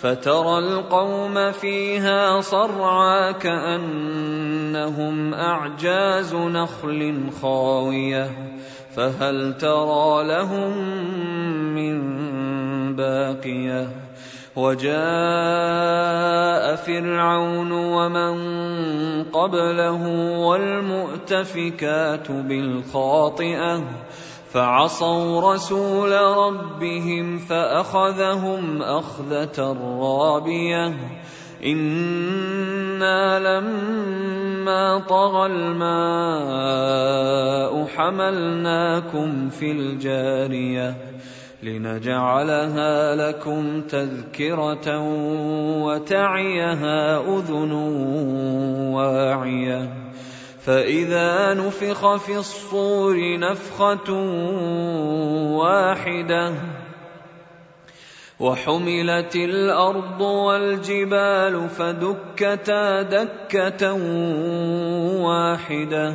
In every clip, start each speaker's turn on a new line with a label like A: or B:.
A: فترى القوم فيها صرعى كأنهم أعجاز نخل خاوية فهل ترى لهم من باقية؟ وجاء فرعون ومن قبله والمؤتفكات بالخاطئة فعصوا رسول ربهم فأخذهم أخذة رابية. إنا لما طغى الماء حملناكم في الجارية. لنجعلها لكم تذكرة وتعيها أذن واعية. فإذا نفخ في الصور نفخة واحدة وحملت الأرض والجبال فدكتا دكة واحدة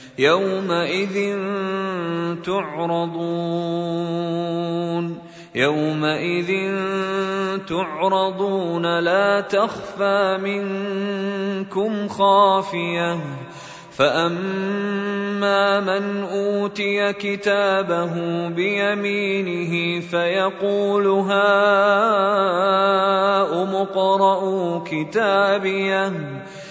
A: يومئذ تعرضون يومئذ تعرضون لا تخفى منكم خافيه فاما من اوتي كتابه بيمينه فيقول هاؤم اقرءوا كتابيه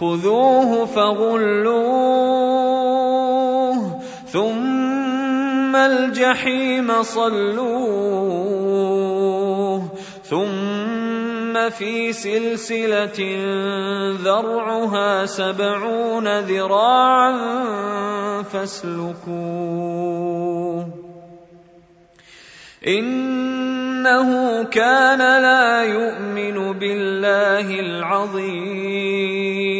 A: خذوه فغلوه ثم الجحيم صلوه ثم في سلسلة ذرعها سبعون ذراعا فاسلكوه إنه كان لا يؤمن بالله العظيم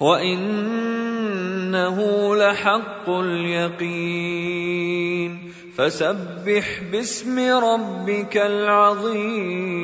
A: وانه لحق اليقين فسبح باسم ربك العظيم